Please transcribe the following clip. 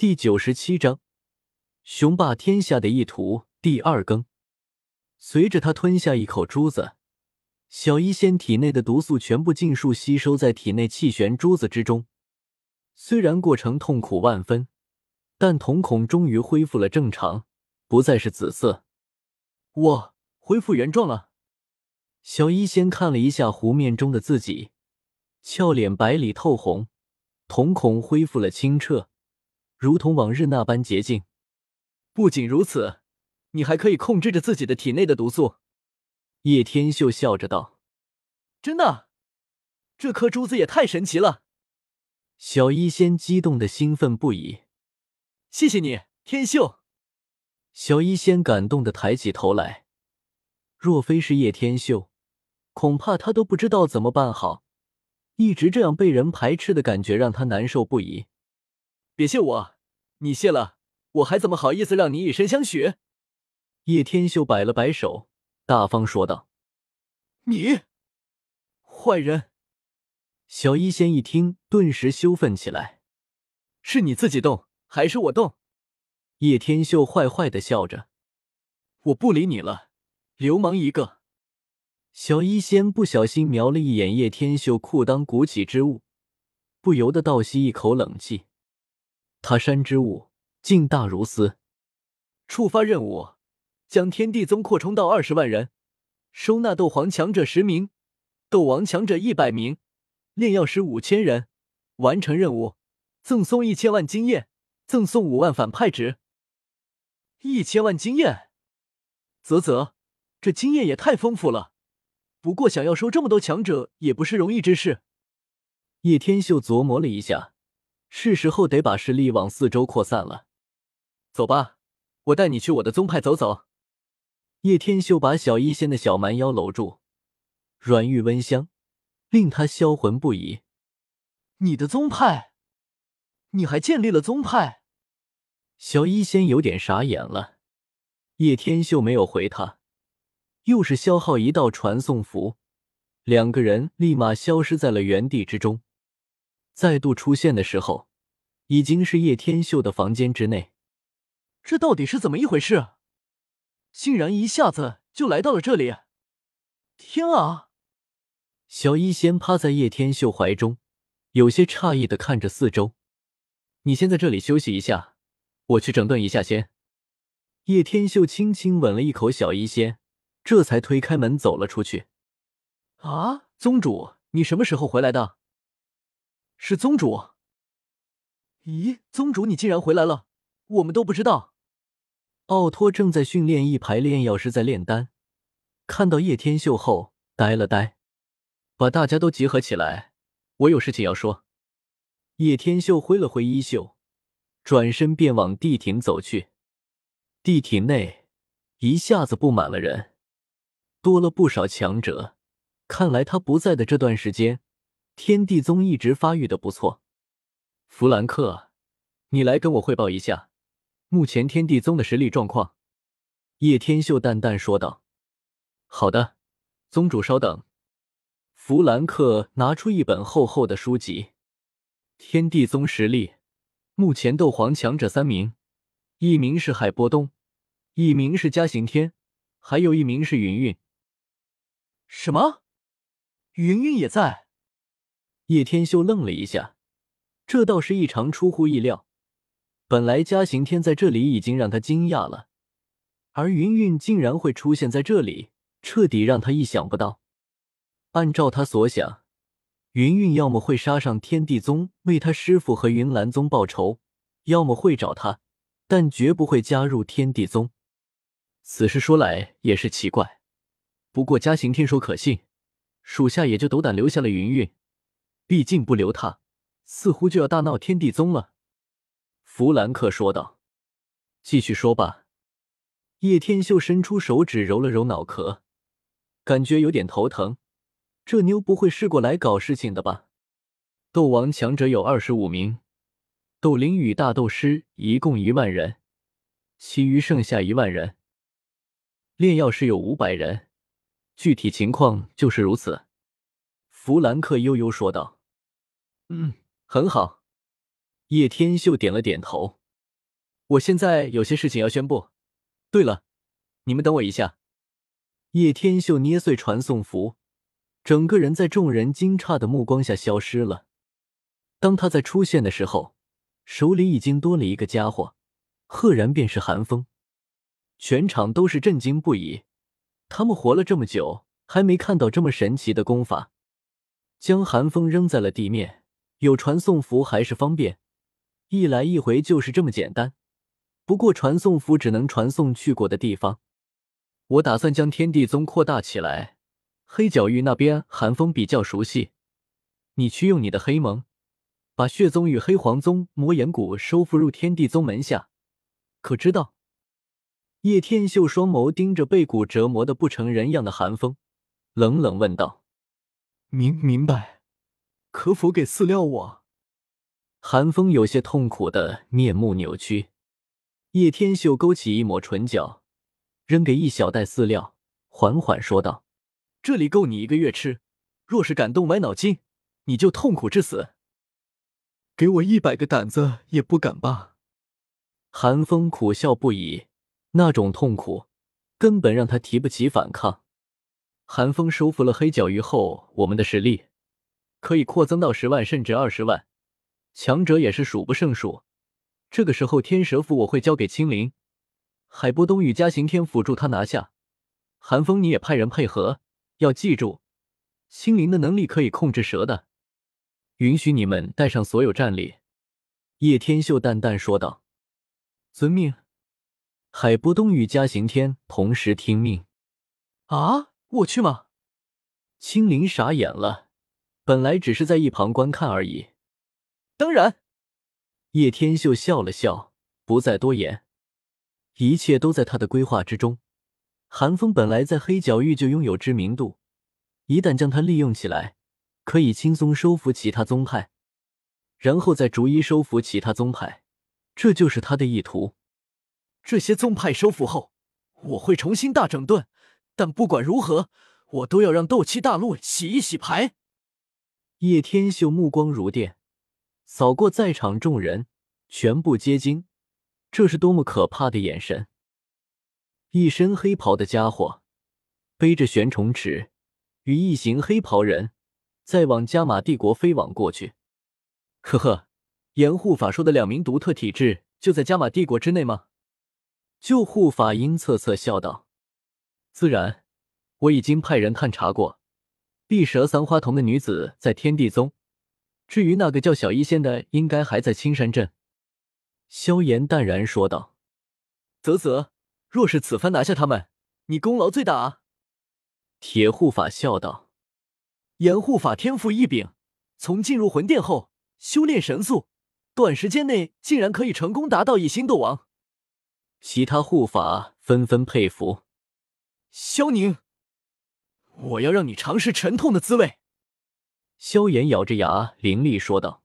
第九十七章雄霸天下的意图第二更。随着他吞下一口珠子，小医仙体内的毒素全部尽数吸收在体内气旋珠子之中。虽然过程痛苦万分，但瞳孔终于恢复了正常，不再是紫色。我恢复原状了。小医仙看了一下湖面中的自己，俏脸白里透红，瞳孔恢复了清澈，如同往日那般洁净。不仅如此，你还可以控制着自己的体内的毒素。叶天秀笑着道：“真的，这颗珠子也太神奇了！”小医仙激动的兴奋不已。谢谢你，天秀。小医仙感动的抬起头来，若非是叶天秀。恐怕他都不知道怎么办好，一直这样被人排斥的感觉让他难受不已。别谢我，你谢了，我还怎么好意思让你以身相许？叶天秀摆了摆手，大方说道：“你坏人！”小医仙一听，顿时羞愤起来：“是你自己动，还是我动？”叶天秀坏坏的笑着：“我不理你了，流氓一个！”小医仙不小心瞄了一眼叶天秀裤裆鼓起之物，不由得倒吸一口冷气。他山之物竟大如斯！触发任务：将天地宗扩充到二十万人，收纳斗皇强者十名，斗王强者一百名，炼药师五千人。完成任务，赠送一千万经验，赠送五万反派值。一千万经验，啧啧，这经验也太丰富了。不过，想要收这么多强者也不是容易之事。叶天秀琢磨了一下，是时候得把势力往四周扩散了。走吧，我带你去我的宗派走走。叶天秀把小医仙的小蛮腰搂住，软玉温香，令他销魂不已。你的宗派？你还建立了宗派？小医仙有点傻眼了。叶天秀没有回他。又是消耗一道传送符，两个人立马消失在了原地之中。再度出现的时候，已经是叶天秀的房间之内。这到底是怎么一回事？竟然一下子就来到了这里！天啊！小医仙趴在叶天秀怀中，有些诧异的看着四周。你先在这里休息一下，我去整顿一下先。叶天秀轻轻吻了一口小医仙。这才推开门走了出去。啊，宗主，你什么时候回来的？是宗主。咦，宗主，你竟然回来了，我们都不知道。奥托正在训练一排炼药师在炼丹，看到叶天秀后呆了呆，把大家都集合起来，我有事情要说。叶天秀挥了挥衣袖，转身便往地庭走去。地庭内一下子布满了人。多了不少强者，看来他不在的这段时间，天地宗一直发育的不错。弗兰克，你来跟我汇报一下目前天地宗的实力状况。”叶天秀淡淡说道。“好的，宗主稍等。”弗兰克拿出一本厚厚的书籍。天地宗实力，目前斗皇强者三名，一名是海波东，一名是嘉行天，还有一名是云云。什么？云云也在？叶天秀愣了一下，这倒是异常出乎意料。本来嘉刑天在这里已经让他惊讶了，而云云竟然会出现在这里，彻底让他意想不到。按照他所想，云云要么会杀上天地宗为他师傅和云岚宗报仇，要么会找他，但绝不会加入天地宗。此事说来也是奇怪。不过嘉行天说可信，属下也就斗胆留下了云云。毕竟不留他，似乎就要大闹天地宗了。弗兰克说道：“继续说吧。”叶天秀伸出手指揉了揉脑壳，感觉有点头疼。这妞不会是过来搞事情的吧？斗王强者有二十五名，斗灵与大斗师一共一万人，其余剩下一万人。炼药师有五百人。具体情况就是如此，弗兰克悠悠说道：“嗯，很好。”叶天秀点了点头。我现在有些事情要宣布。对了，你们等我一下。叶天秀捏碎传送符，整个人在众人惊诧的目光下消失了。当他在出现的时候，手里已经多了一个家伙，赫然便是寒风。全场都是震惊不已。他们活了这么久，还没看到这么神奇的功法。将寒风扔在了地面，有传送符还是方便，一来一回就是这么简单。不过传送符只能传送去过的地方。我打算将天地宗扩大起来，黑角域那边寒风比较熟悉，你去用你的黑盟，把血宗与黑黄宗魔岩谷收复入天地宗门下，可知道？叶天秀双眸盯着被蛊折磨的不成人样的寒风，冷冷问道：“明明白，可否给饲料我？”寒风有些痛苦的面目扭曲。叶天秀勾起一抹唇角。扔给一小袋饲料，缓缓说道：“这里够你一个月吃。若是敢动歪脑筋，你就痛苦至死。给我一百个胆子也不敢吧？”寒风苦笑不已，那种痛苦根本让他提不起反抗。寒风收服了黑角鱼后，我们的实力可以扩增到十万甚至二十万，强者也是数不胜数。这个时候，天蛇符我会交给青灵。海波东与嘉行天辅助他拿下寒风，你也派人配合。要记住，青灵的能力可以控制蛇的，允许你们带上所有战力。叶天秀淡淡说道：“遵命。”海波东与嘉行天同时听命。啊，我去吗？青灵傻眼了，本来只是在一旁观看而已。当然，叶天秀笑了笑，不再多言。一切都在他的规划之中。韩风本来在黑角域就拥有知名度，一旦将他利用起来，可以轻松收服其他宗派，然后再逐一收服其他宗派，这就是他的意图。这些宗派收服后，我会重新大整顿。但不管如何，我都要让斗气大陆洗一洗牌。叶天秀目光如电，扫过在场众人，全部皆惊。这是多么可怕的眼神！一身黑袍的家伙背着玄虫尺，与一行黑袍人在往加玛帝国飞往过去。呵呵，严护法说的两名独特体质就在加玛帝国之内吗？救护法阴恻恻笑道：“自然，我已经派人探查过，碧蛇三花瞳的女子在天地宗，至于那个叫小医仙的，应该还在青山镇。”萧炎淡然说道：“啧啧，若是此番拿下他们，你功劳最大啊！”铁护法笑道：“炎护法天赋异禀，从进入魂殿后修炼神速，短时间内竟然可以成功达到一星斗王。”其他护法纷纷佩服。萧宁，我要让你尝试沉痛的滋味。”萧炎咬着牙凌厉说道。